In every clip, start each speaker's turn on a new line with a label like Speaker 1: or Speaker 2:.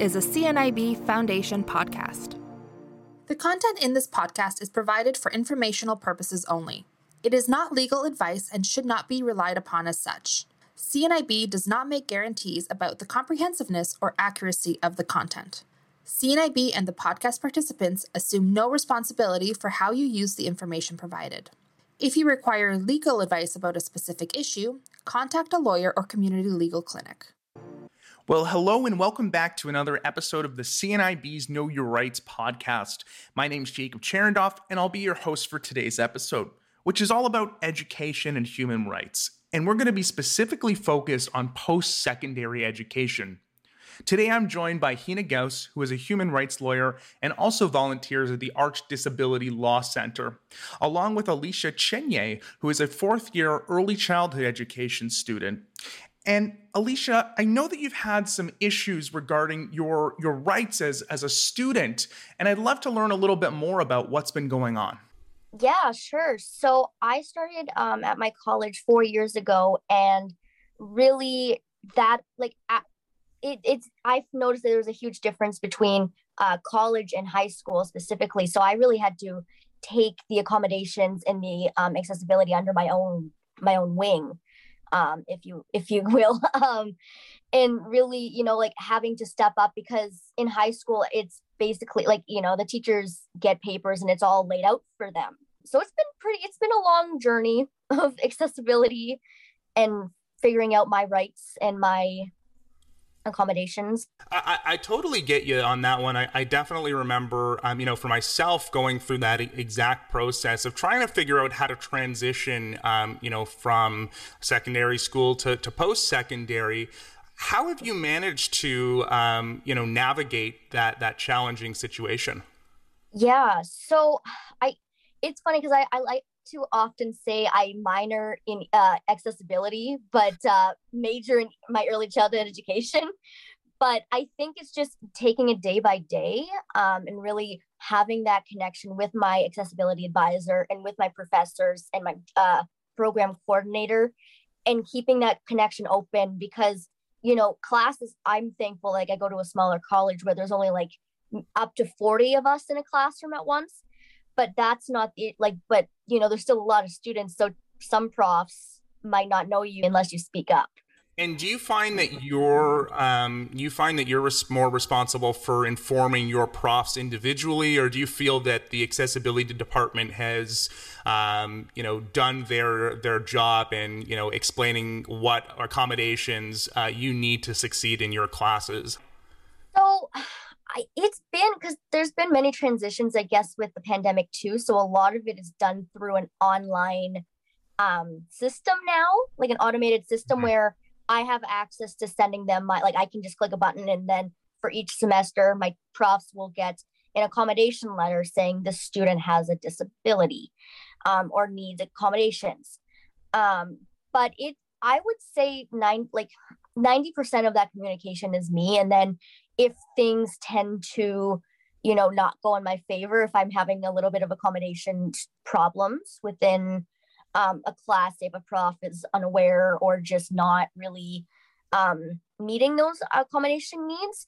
Speaker 1: is a CNIB Foundation podcast. The content in this podcast is provided for informational purposes only. It is not legal advice and should not be relied upon as such. CNIB does not make guarantees about the comprehensiveness or accuracy of the content. CNIB and the podcast participants assume no responsibility for how you use the information provided. If you require legal advice about a specific issue, contact a lawyer or community legal clinic.
Speaker 2: Well, hello and welcome back to another episode of the CNIB's Know Your Rights podcast. My name is Jacob Cherendoff, and I'll be your host for today's episode, which is all about education and human rights. And we're going to be specifically focused on post secondary education. Today, I'm joined by Hina Gauss, who is a human rights lawyer and also volunteers at the Arch Disability Law Center, along with Alicia Chenye, who is a fourth year early childhood education student. And Alicia, I know that you've had some issues regarding your, your rights as, as a student, and I'd love to learn a little bit more about what's been going on.
Speaker 3: Yeah, sure. So I started um, at my college four years ago, and really that like it, it's I've noticed that there was a huge difference between uh, college and high school specifically. So I really had to take the accommodations and the um, accessibility under my own my own wing, um, if you if you will, um, and really you know like having to step up because in high school it's basically like you know the teachers get papers and it's all laid out for them. So it's been pretty. It's been a long journey of accessibility and figuring out my rights and my accommodations.
Speaker 2: I, I, totally get you on that one. I, I definitely remember, um, you know, for myself going through that exact process of trying to figure out how to transition, um, you know, from secondary school to, to post secondary. How have you managed to, um, you know, navigate that that challenging situation?
Speaker 3: Yeah, so I, it's funny because I, I like to often say I minor in uh, accessibility, but uh, major in my early childhood education. But I think it's just taking it day by day um, and really having that connection with my accessibility advisor and with my professors and my uh, program coordinator and keeping that connection open because, you know, classes, I'm thankful, like I go to a smaller college where there's only like up to 40 of us in a classroom at once but that's not it like but you know there's still a lot of students so some profs might not know you unless you speak up
Speaker 2: and do you find that you're um, you find that you're more responsible for informing your profs individually, or do you feel that the accessibility department has um, you know done their their job in you know explaining what accommodations uh, you need to succeed in your classes?
Speaker 3: So I, it's been because there's been many transitions, I guess, with the pandemic too. So a lot of it is done through an online um, system now, like an automated system mm-hmm. where I have access to sending them my like I can just click a button and then for each semester my profs will get an accommodation letter saying the student has a disability um, or needs accommodations. Um, but it I would say nine like 90% of that communication is me and then if things tend to you know not go in my favor if i'm having a little bit of accommodation problems within um, a class if a prof is unaware or just not really um, meeting those accommodation needs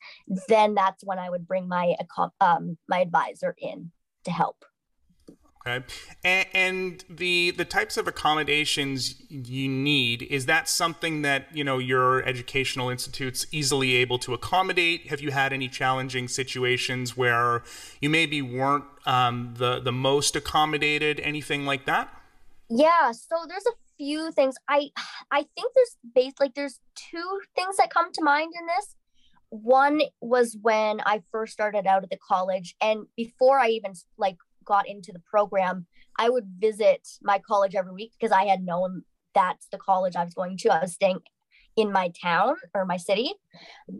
Speaker 3: then that's when i would bring my um, my advisor in to help
Speaker 2: Okay, and, and, the the types of accommodations you need is that something that you know your educational institutes easily able to accommodate? Have you had any challenging situations where you maybe weren't um, the the most accommodated? Anything like that?
Speaker 3: Yeah, so there's a few things. I I think there's based like there's two things that come to mind in this. One was when I first started out at the college, and before I even like got into the program, I would visit my college every week because I had known that's the college I was going to. I was staying in my town or my city.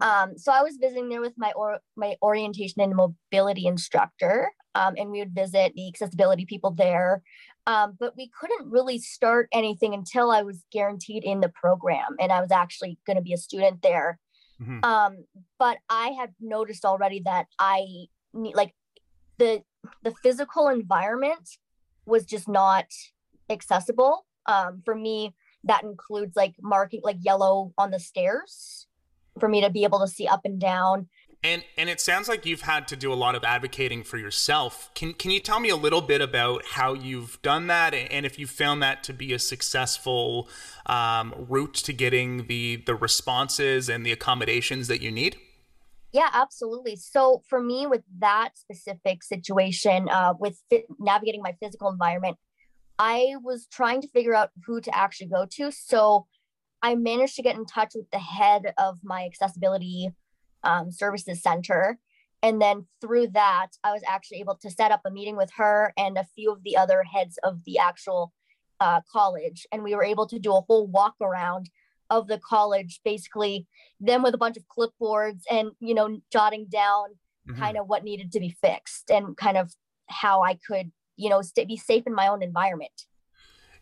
Speaker 3: Um, so I was visiting there with my or my orientation and mobility instructor, um, and we would visit the accessibility people there. Um, but we couldn't really start anything until I was guaranteed in the program, and I was actually going to be a student there. Mm-hmm. Um, but I had noticed already that I need like the the physical environment was just not accessible. Um, for me, that includes like marking like yellow on the stairs for me to be able to see up and down.
Speaker 2: And and it sounds like you've had to do a lot of advocating for yourself. Can can you tell me a little bit about how you've done that, and if you found that to be a successful um, route to getting the the responses and the accommodations that you need?
Speaker 3: Yeah, absolutely. So for me, with that specific situation, uh, with fit, navigating my physical environment, I was trying to figure out who to actually go to. So I managed to get in touch with the head of my accessibility um, services center. And then through that, I was actually able to set up a meeting with her and a few of the other heads of the actual uh, college. And we were able to do a whole walk around of the college, basically, them with a bunch of clipboards and, you know, jotting down mm-hmm. kind of what needed to be fixed and kind of how I could, you know, stay, be safe in my own environment.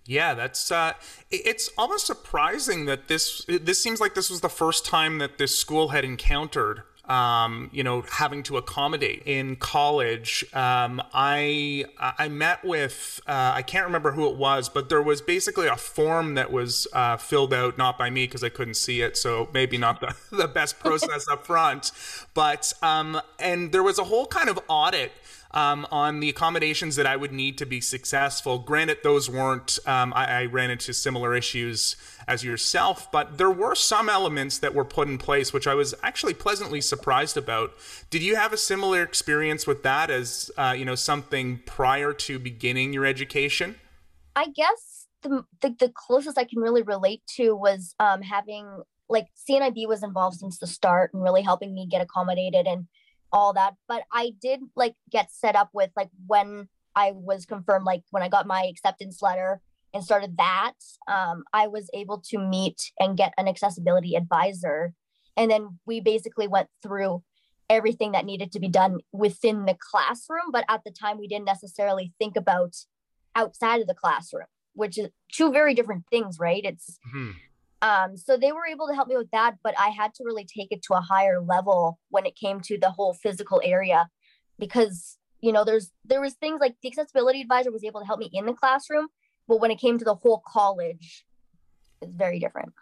Speaker 2: Yeah, that's uh, it's almost surprising that this this seems like this was the first time that this school had encountered um, you know, having to accommodate in college. Um, I I met with uh, I can't remember who it was, but there was basically a form that was uh, filled out not by me because I couldn't see it, so maybe not the, the best process up front. But um, and there was a whole kind of audit um, on the accommodations that I would need to be successful. Granted, those weren't, um, I, I, ran into similar issues as yourself, but there were some elements that were put in place, which I was actually pleasantly surprised about. Did you have a similar experience with that as, uh, you know, something prior to beginning your education?
Speaker 3: I guess the, the, the closest I can really relate to was um, having like CNIB was involved since the start and really helping me get accommodated and all that. But I did like get set up with like when I was confirmed, like when I got my acceptance letter and started that, um, I was able to meet and get an accessibility advisor. And then we basically went through everything that needed to be done within the classroom. But at the time, we didn't necessarily think about outside of the classroom, which is two very different things, right? It's mm-hmm. Um, so they were able to help me with that, but I had to really take it to a higher level when it came to the whole physical area because you know there's there was things like the accessibility advisor was able to help me in the classroom, but when it came to the whole college, it's very different.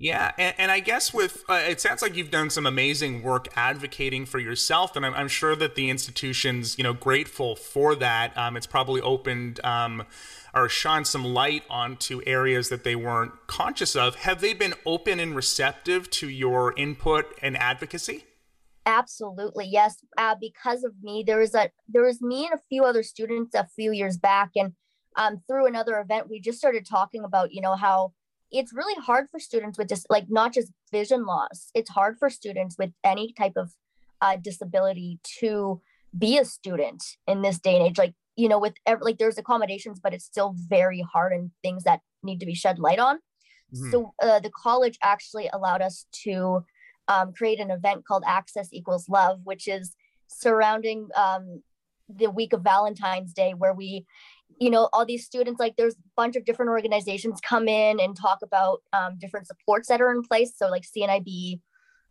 Speaker 2: Yeah, and, and, I guess with uh, it sounds like you've done some amazing work advocating for yourself, and I'm, I'm sure that the institution's you know grateful for that. Um, it's probably opened um, or shone some light onto areas that they weren't conscious of. Have they been open and receptive to your input and advocacy?
Speaker 3: Absolutely, yes. Uh, because of me, there was a there was me and a few other students a few years back, and um, through another event, we just started talking about you know how it's really hard for students with just like not just vision loss. It's hard for students with any type of uh, disability to be a student in this day and age. Like you know, with every, like there's accommodations, but it's still very hard and things that need to be shed light on. Mm-hmm. So uh, the college actually allowed us to um, create an event called Access Equals Love, which is surrounding um, the week of Valentine's Day, where we, you know, all these students, like there's a bunch of different organizations come in and talk about um, different supports that are in place. So like CNIB,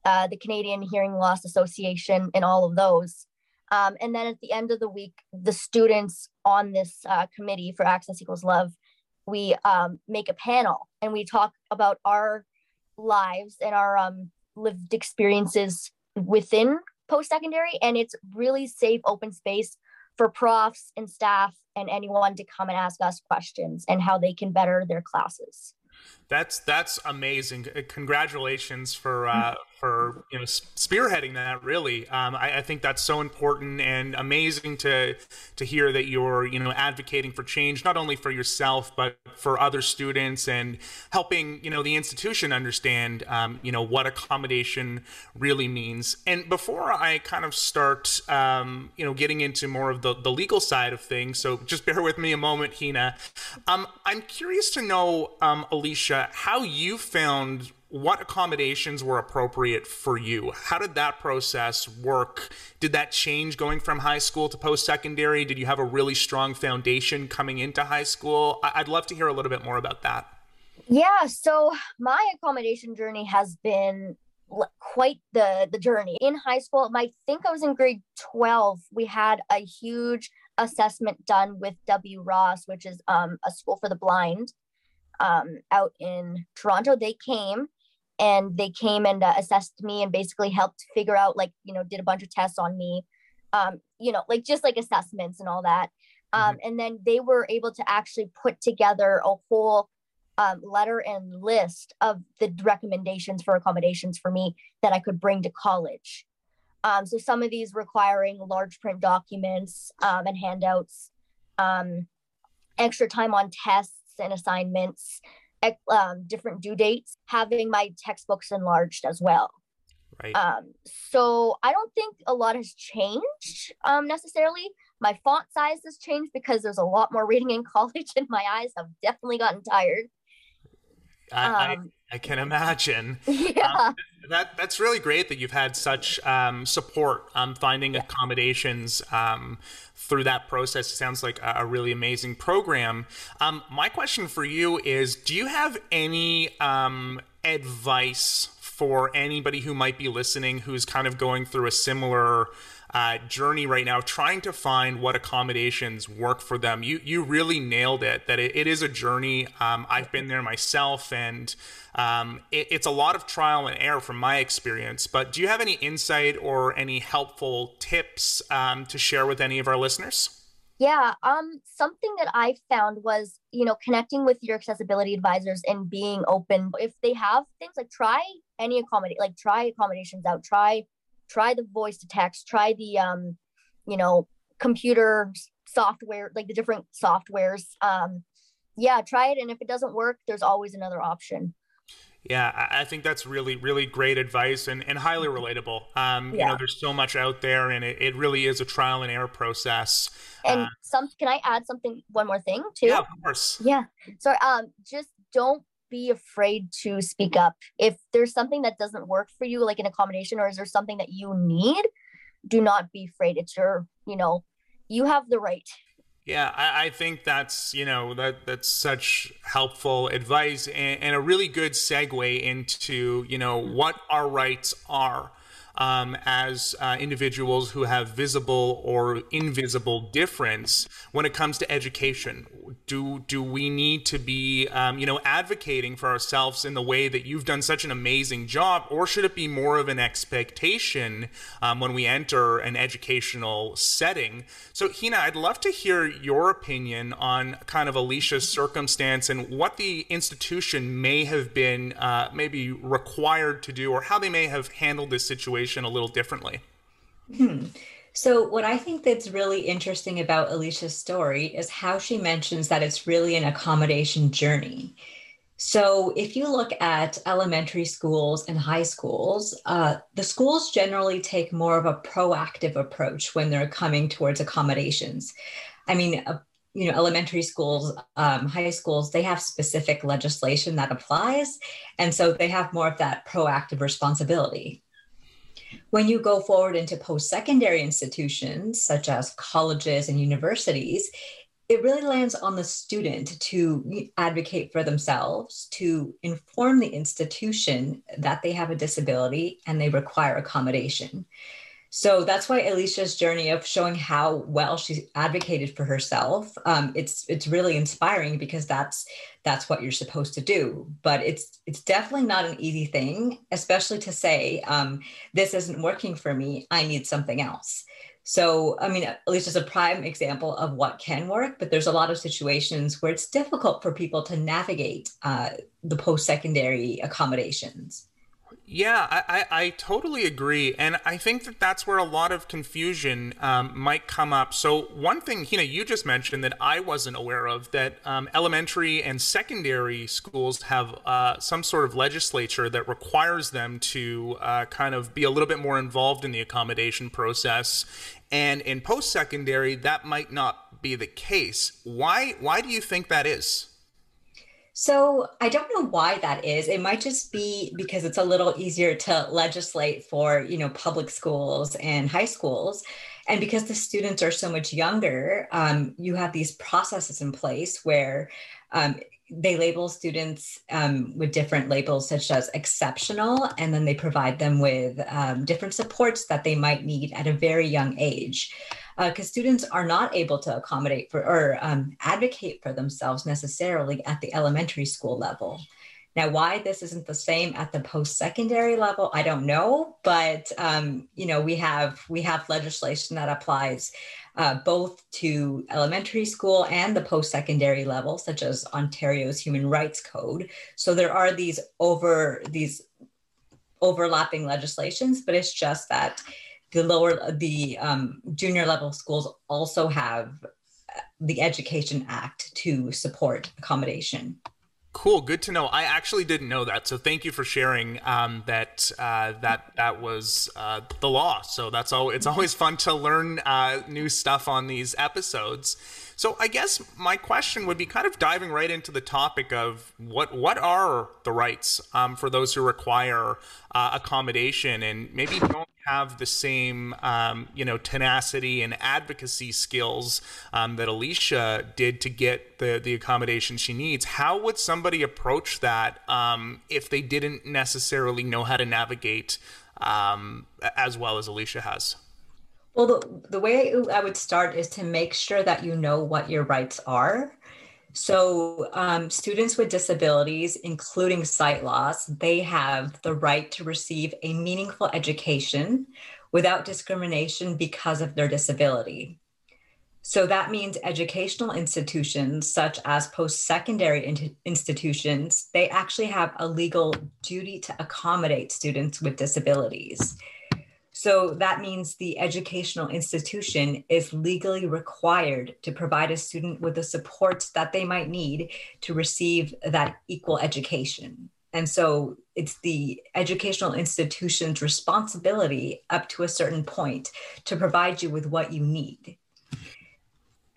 Speaker 3: uh, the Canadian Hearing Loss Association, and all of those. Um, and then at the end of the week, the students on this uh, committee for Access Equals Love, we um, make a panel and we talk about our lives and our um, lived experiences within post secondary. And it's really safe, open space for profs and staff and anyone to come and ask us questions and how they can better their classes.
Speaker 2: That's that's amazing. Congratulations for uh, for you know spearheading that. Really, um, I, I, think that's so important and amazing to to hear that you're you know advocating for change, not only for yourself but for other students and helping you know the institution understand um, you know what accommodation really means. And before I kind of start um, you know getting into more of the the legal side of things, so just bear with me a moment, Hina. Um, I'm curious to know, um, Alicia how you found what accommodations were appropriate for you. How did that process work? Did that change going from high school to post secondary? Did you have a really strong foundation coming into high school? I'd love to hear a little bit more about that.
Speaker 3: Yeah, so my accommodation journey has been quite the the journey. In high school, I think I was in grade 12, we had a huge assessment done with W Ross, which is um, a school for the blind um, out in Toronto. They came and they came and uh, assessed me and basically helped figure out like you know did a bunch of tests on me um, you know like just like assessments and all that um, mm-hmm. and then they were able to actually put together a whole um, letter and list of the recommendations for accommodations for me that i could bring to college um, so some of these requiring large print documents um, and handouts um, extra time on tests and assignments um, different due dates, having my textbooks enlarged as well.
Speaker 2: Right.
Speaker 3: Um, so I don't think a lot has changed um, necessarily. My font size has changed because there's a lot more reading in college, and my eyes have definitely gotten tired.
Speaker 2: I, um, I, I, can imagine.
Speaker 3: Yeah. Um,
Speaker 2: that that's really great that you've had such um, support um, finding yeah. accommodations um, through that process. It sounds like a, a really amazing program. Um, my question for you is: Do you have any um, advice for anybody who might be listening who's kind of going through a similar uh, journey right now, trying to find what accommodations work for them. You you really nailed it. That it, it is a journey. Um, I've been there myself, and um, it, it's a lot of trial and error from my experience. But do you have any insight or any helpful tips um, to share with any of our listeners?
Speaker 3: Yeah, um, something that I found was, you know, connecting with your accessibility advisors and being open. If they have things like try any accommodate, like try accommodations out, try try the voice to text try the um you know computer software like the different softwares um yeah try it and if it doesn't work there's always another option
Speaker 2: yeah, I think that's really, really great advice and, and highly relatable. Um, yeah. You know, there's so much out there, and it, it really is a trial and error process.
Speaker 3: And uh, some, can I add something, one more thing too?
Speaker 2: Yeah, of course.
Speaker 3: Yeah. So, um, just don't be afraid to speak up. If there's something that doesn't work for you, like an accommodation, or is there something that you need, do not be afraid. It's your, you know, you have the right.
Speaker 2: Yeah, I, I think that's you know that that's such helpful advice and, and a really good segue into you know what our rights are um, as uh, individuals who have visible or invisible difference when it comes to education? Do do we need to be um, you know advocating for ourselves in the way that you've done such an amazing job, or should it be more of an expectation um, when we enter an educational setting? So, Hina, I'd love to hear your opinion on kind of Alicia's circumstance and what the institution may have been uh, maybe required to do, or how they may have handled this situation a little differently.
Speaker 4: Hmm. So, what I think that's really interesting about Alicia's story is how she mentions that it's really an accommodation journey. So, if you look at elementary schools and high schools, uh, the schools generally take more of a proactive approach when they're coming towards accommodations. I mean, uh, you know, elementary schools, um, high schools, they have specific legislation that applies. And so they have more of that proactive responsibility. When you go forward into post secondary institutions, such as colleges and universities, it really lands on the student to advocate for themselves, to inform the institution that they have a disability and they require accommodation. So that's why Alicia's journey of showing how well she advocated for herself, um, it's it's really inspiring because that's that's what you're supposed to do. But it's it's definitely not an easy thing, especially to say um, this isn't working for me. I need something else. So I mean, Alicia's a prime example of what can work, but there's a lot of situations where it's difficult for people to navigate uh, the post secondary accommodations.
Speaker 2: Yeah, I, I, I, totally agree. And I think that that's where a lot of confusion um, might come up. So, one thing, know, you just mentioned that I wasn't aware of that um, elementary and secondary schools have uh, some sort of legislature that requires them to uh, kind of be a little bit more involved in the accommodation process. And in post secondary, that might not be the case. Why, why do you think that is?
Speaker 4: So I don't know why that is. It might just be because it's a little easier to legislate for, you know, public schools and high schools. And because the students are so much younger, um, you have these processes in place where um, they label students um, with different labels, such as exceptional, and then they provide them with um, different supports that they might need at a very young age because uh, students are not able to accommodate for or um, advocate for themselves necessarily at the elementary school level. Now, why this isn't the same at the post-secondary level, I don't know. But um, you know, we have we have legislation that applies uh, both to elementary school and the post-secondary level, such as Ontario's Human Rights Code. So there are these over these overlapping legislations, but it's just that the lower the um, junior level schools also have the Education Act to support accommodation.
Speaker 2: Cool, good to know. I actually didn't know that, so thank you for sharing um, that. Uh, that that was uh, the law. So that's all. It's always fun to learn uh, new stuff on these episodes. So I guess my question would be kind of diving right into the topic of what what are the rights um, for those who require uh, accommodation and maybe don't have the same um, you know tenacity and advocacy skills um, that Alicia did to get the the accommodation she needs. How would somebody approach that um, if they didn't necessarily know how to navigate um, as well as Alicia has?
Speaker 4: Well, the, the way I would start is to make sure that you know what your rights are. So, um, students with disabilities, including sight loss, they have the right to receive a meaningful education without discrimination because of their disability. So that means educational institutions, such as post secondary in- institutions, they actually have a legal duty to accommodate students with disabilities. So that means the educational institution is legally required to provide a student with the supports that they might need to receive that equal education. And so it's the educational institution's responsibility up to a certain point to provide you with what you need.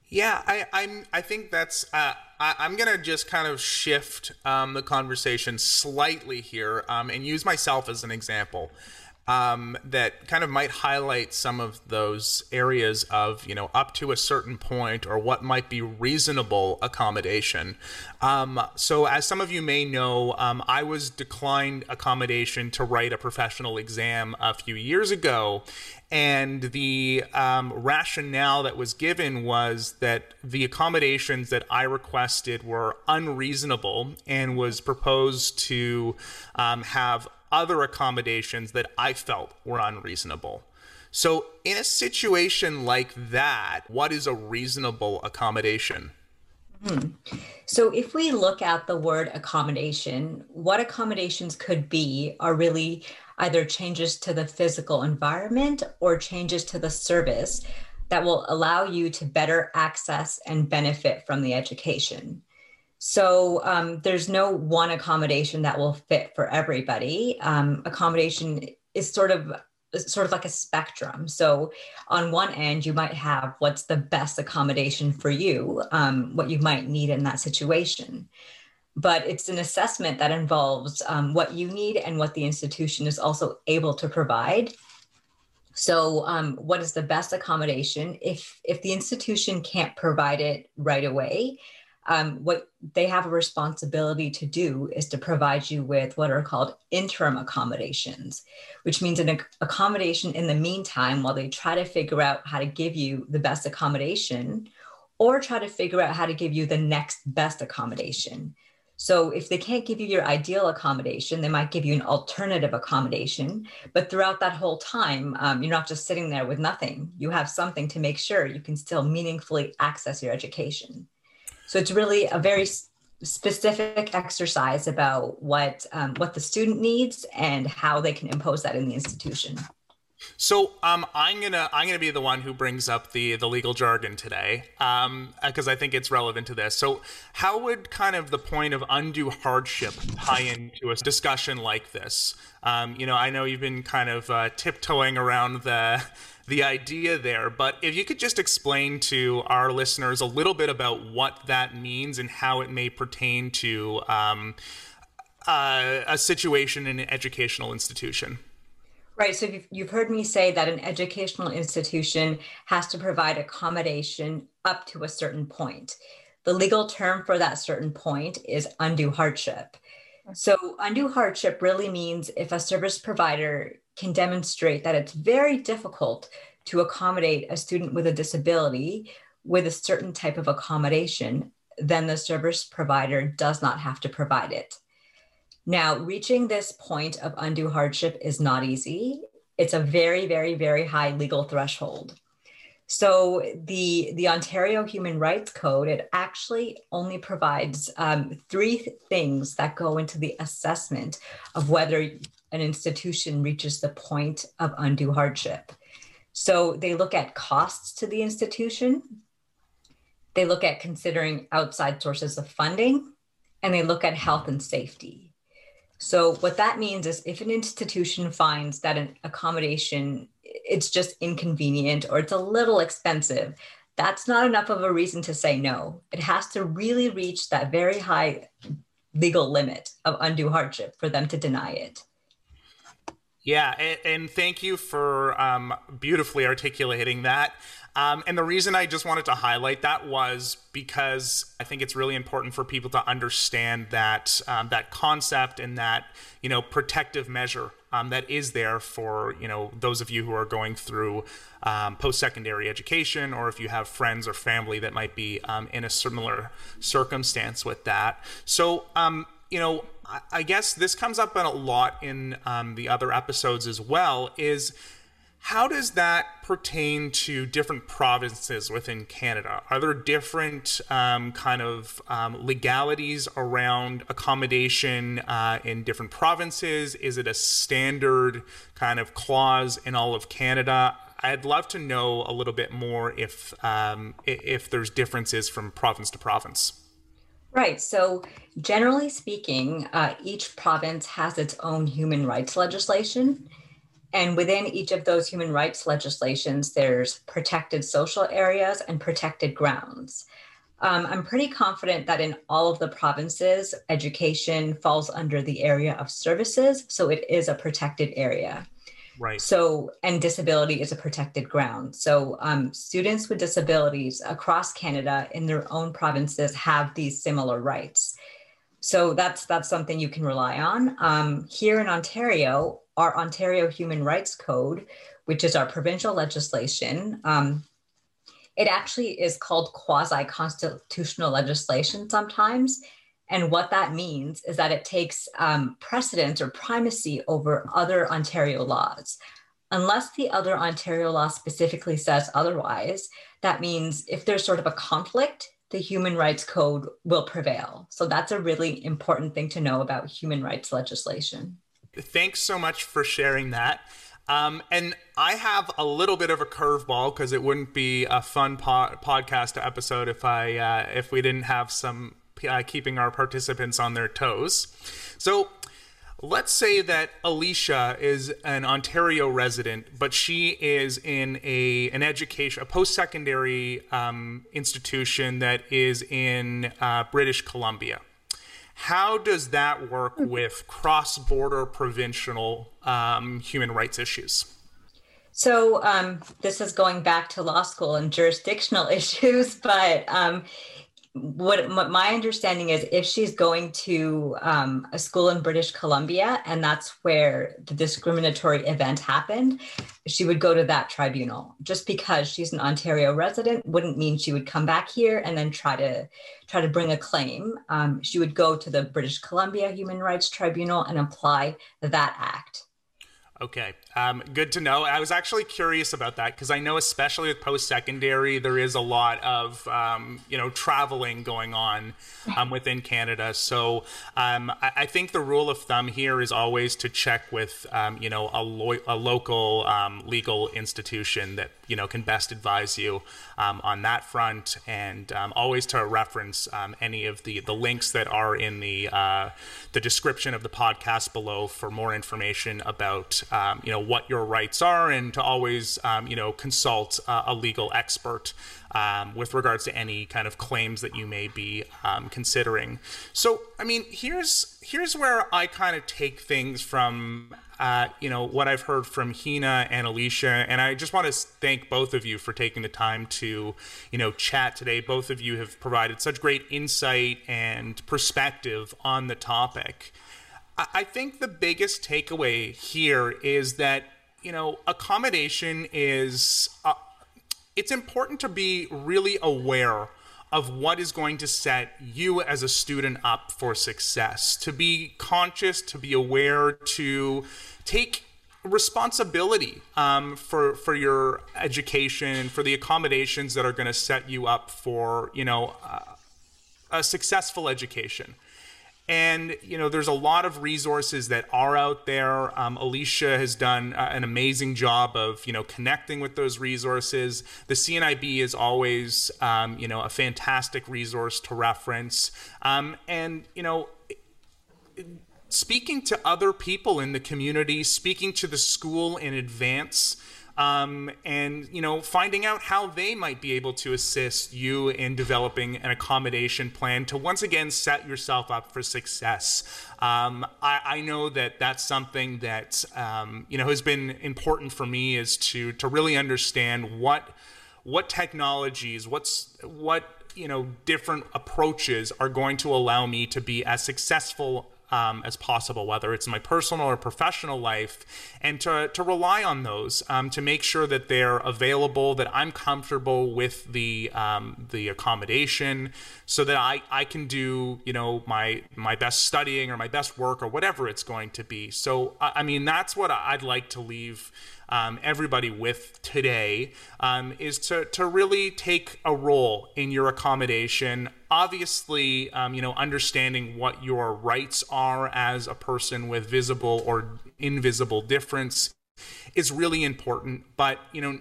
Speaker 2: Yeah, I, I'm. I think that's. Uh, I, am gonna just kind of shift um, the conversation slightly here um, and use myself as an example um, that kind of might highlight some of those areas of, you know, up to a certain point or what might be reasonable accommodation. Um, so, as some of you may know, um, I was declined accommodation to write a professional exam a few years ago. And the um, rationale that was given was that the accommodations that I requested were unreasonable and was proposed to um, have other accommodations that I felt were unreasonable. So, in a situation like that, what is a reasonable accommodation?
Speaker 4: Hmm. So, if we look at the word accommodation, what accommodations could be are really either changes to the physical environment or changes to the service that will allow you to better access and benefit from the education. So um, there's no one accommodation that will fit for everybody. Um, accommodation is sort of sort of like a spectrum. So on one end, you might have what's the best accommodation for you, um, what you might need in that situation. But it's an assessment that involves um, what you need and what the institution is also able to provide. So, um, what is the best accommodation? If if the institution can't provide it right away, um, what they have a responsibility to do is to provide you with what are called interim accommodations, which means an accommodation in the meantime while they try to figure out how to give you the best accommodation or try to figure out how to give you the next best accommodation. So if they can't give you your ideal accommodation, they might give you an alternative accommodation. But throughout that whole time, um, you're not just sitting there with nothing. You have something to make sure you can still meaningfully access your education. So it's really a very specific exercise about what um, what the student needs and how they can impose that in the institution.
Speaker 2: So um, I'm gonna I'm gonna be the one who brings up the the legal jargon today because um, I think it's relevant to this. So how would kind of the point of undue hardship tie into a discussion like this? Um, you know, I know you've been kind of uh, tiptoeing around the the idea there. But if you could just explain to our listeners a little bit about what that means and how it may pertain to um, uh, a situation in an educational institution.
Speaker 4: Right. So you've, you've heard me say that an educational institution has to provide accommodation up to a certain point. The legal term for that certain point is undue hardship. So, undue hardship really means if a service provider can demonstrate that it's very difficult to accommodate a student with a disability with a certain type of accommodation, then the service provider does not have to provide it. Now, reaching this point of undue hardship is not easy. It's a very, very, very high legal threshold. So the the Ontario Human Rights Code it actually only provides um, three th- things that go into the assessment of whether an institution reaches the point of undue hardship. So they look at costs to the institution, they look at considering outside sources of funding, and they look at health and safety. So what that means is if an institution finds that an accommodation it's just inconvenient or it's a little expensive, that's not enough of a reason to say no. It has to really reach that very high legal limit of undue hardship for them to deny it.
Speaker 2: Yeah, and, and thank you for um, beautifully articulating that. Um, and the reason I just wanted to highlight that was because I think it's really important for people to understand that um, that concept and that you know protective measure um, that is there for you know those of you who are going through um, post-secondary education, or if you have friends or family that might be um, in a similar circumstance with that. So you know, I, guess this comes up a lot in the other episodes as well. Is how does that pertain to different provinces within Canada? Are there different um, kind of um, legalities around accommodation uh, in different provinces? Is it a standard kind of clause in all of Canada? I'd love to know a little bit more if um, if there's differences from province to province.
Speaker 4: Right. So, generally speaking, uh, each province has its own human rights legislation. And within each of those human rights legislations, there's protected social areas and protected grounds. Um, I'm pretty confident that in all of the provinces, education falls under the area of services. So it is a protected area.
Speaker 2: Right.
Speaker 4: So, and disability is a protected ground. So, um, students with disabilities across Canada in their own provinces have these similar rights. So that's that's something you can rely on. Um, here in Ontario, our Ontario Human Rights Code, which is our provincial legislation, um, it actually is called quasi constitutional legislation sometimes. And what that means is that it takes um, precedence or primacy over other Ontario laws. Unless the other Ontario law specifically says otherwise, that means if there's sort of a conflict, the human rights code will prevail. So that's a really important thing to know about human rights legislation.
Speaker 2: Thanks so much for sharing that. Um, and I have a little bit of a curveball because it wouldn't be a fun po- podcast episode if I uh, if we didn't have some uh, keeping our participants on their toes. So let's say that Alicia is an Ontario resident, but she is in a an education, a post secondary um, institution that is in uh, British Columbia. How does that work hmm. with cross border provincial um, human rights issues?
Speaker 4: So um, this is going back to law school and jurisdictional issues, but um, what, my understanding is if she's going to um, a school in British Columbia and that's where the discriminatory event happened, she would go to that tribunal. Just because she's an Ontario resident wouldn't mean she would come back here and then try to try to bring a claim. Um, she would go to the British Columbia Human Rights Tribunal and apply that act.
Speaker 2: Okay, um, good to know. I was actually curious about that because I know, especially with post-secondary, there is a lot of um, you know traveling going on um, within Canada. So um, I, I, think the rule of thumb here is always to check with um, you know a, lo- a local um, legal institution that you know can best advise you on that front, and always to reference any of the the links that are in the uh, the description of the podcast below for more information about you know what your rights are, and to always um, you know consult uh, a legal expert um, with regards to any kind of claims that you may be um, considering. So, I mean, here's here's where I kind of take things from. Uh, you know what I've heard from Hina and Alicia, and I just want to thank both of you for taking the time to, you know, chat today. Both of you have provided such great insight and perspective on the topic. I think the biggest takeaway here is that you know accommodation is uh, it's important to be really aware of what is going to set you as a student up for success, to be conscious, to be aware, to take responsibility um, for for your education, for the accommodations that are going to set you up for you know uh, a successful education. And you know, there's a lot of resources that are out there. Um, Alicia has done uh, an amazing job of you know connecting with those resources. The CNIB is always um, you know a fantastic resource to reference. Um, and you know. speaking to other people in the community, speaking to the school in advance, um, and you know finding out how they might be able to assist you in developing an accommodation plan to once again set yourself up for success. Um, I, I, know that that's something that um, you know has been important for me is to to really understand what what technologies, what's what you know different approaches are going to allow me to be as successful um, as possible, whether it's my personal or professional life, and to, to rely on those um, to make sure that they're available, that I'm comfortable with the um, the accommodation, so that I, I can do you know my my best studying or my best work or whatever it's going to be. So I, I mean that's what I'd like to leave um, everybody with today um, is to, to really take a role in your accommodation. Obviously, um, you know, understanding what your rights are as a person with visible or invisible difference is really important. But, you know,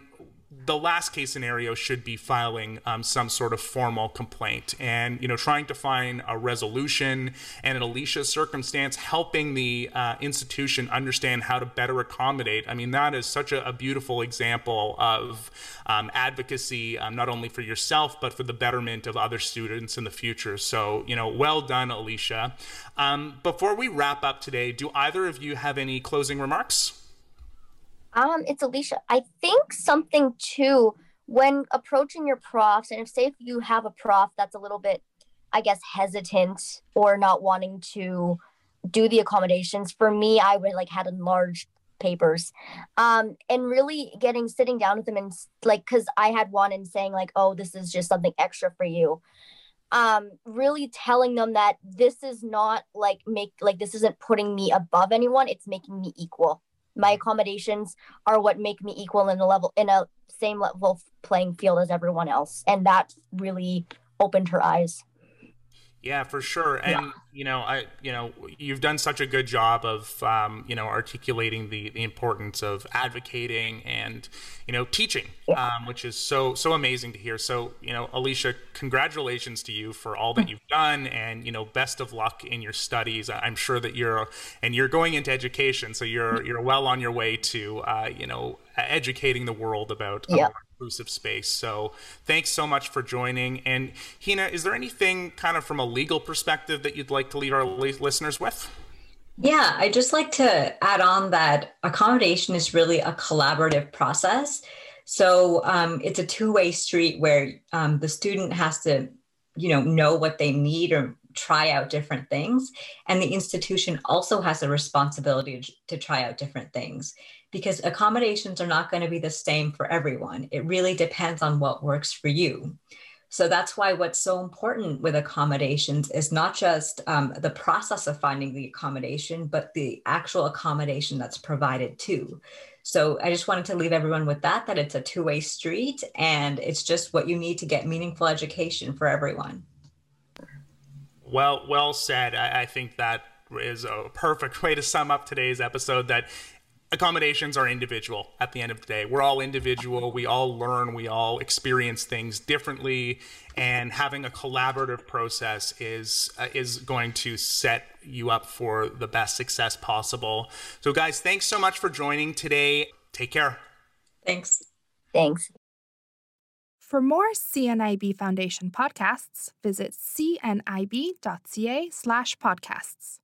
Speaker 2: the last case scenario should be filing um, some sort of formal complaint and you know trying to find a resolution and in alicia's circumstance helping the uh, institution understand how to better accommodate. I mean that is such a, a beautiful example of um, advocacy um, not only for yourself but for the betterment of other students in the future. So you know well done alicia. Um, before we wrap up today do either of you have any closing remarks
Speaker 3: um, it's Alicia. I think something too when approaching your profs, and if say if you have a prof that's a little bit, I guess, hesitant or not wanting to do the accommodations. For me, I would like had large papers um and really getting sitting down with them and like because i had one and saying like oh this is just something extra for you um really telling them that this is not like make like this isn't putting me above anyone it's making me equal my accommodations are what make me equal in a level in a same level playing field as everyone else. And that really opened her eyes
Speaker 2: yeah, for sure. And yeah. you know, I you know, you've done such a good job of um, you know articulating the the importance of advocating and you know teaching, yeah. um, which is so so amazing to hear. So you know, Alicia, congratulations to you for all that mm. you've done, and you know, best of luck in your studies. I'm sure that you're and you're going into education, so you're mm. you're well on your way to uh, you know educating the world about.
Speaker 3: Yeah
Speaker 2: inclusive space. So thanks so much for joining. And Hina, is there anything kind of from a legal perspective that you'd like to leave our listeners with?
Speaker 4: Yeah, I just like to add on that accommodation is really a collaborative process. So um, it's a two-way street where um, the student has to, you know, know what they need or try out different things, and the institution also has a responsibility to try out different things because accommodations are not going to be the same for everyone. It really depends on what works for you. So that's why what's so important with accommodations is not just um, the process of finding the accommodation, but the actual accommodation that's provided too. So I just wanted to leave everyone with that, that it's a two way street and it's just what you need to get meaningful education for everyone.
Speaker 2: Well, well said. I, I think that is a perfect way to sum up today's episode that accommodations are individual at the end of the day. We're all individual. We all learn, we all experience things differently and having a collaborative process is uh, is going to set you up for the best success possible. So guys, thanks so much for joining today. Take care.
Speaker 4: Thanks.
Speaker 3: Thanks.
Speaker 1: For more CNIB Foundation podcasts, visit cnib.ca slash podcasts.